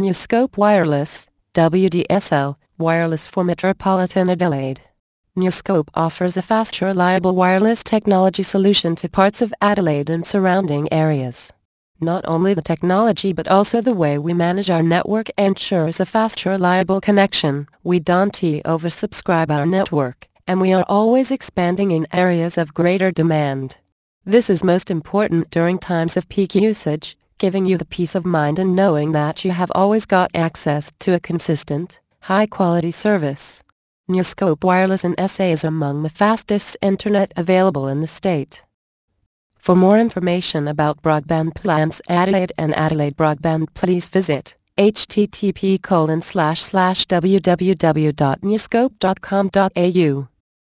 NuSkope Wireless, WDSL, wireless for Metropolitan Adelaide. NuSkope offers a fast reliable wireless technology solution to parts of Adelaide and surrounding areas. Not only the technology but also the way we manage our network ensures a fast reliable connection. We don't oversubscribe our network, and we are always expanding in areas of greater demand. This is most important during times of peak usage, giving you the peace of mind and knowing that you have always got access to a consistent, high-quality service. NuSkope Wireless and SA is among the fastest internet available in the state. For more information about broadband plans Adelaide and Adelaide Broadband please visit http colon slash slash www.nuskope.com.au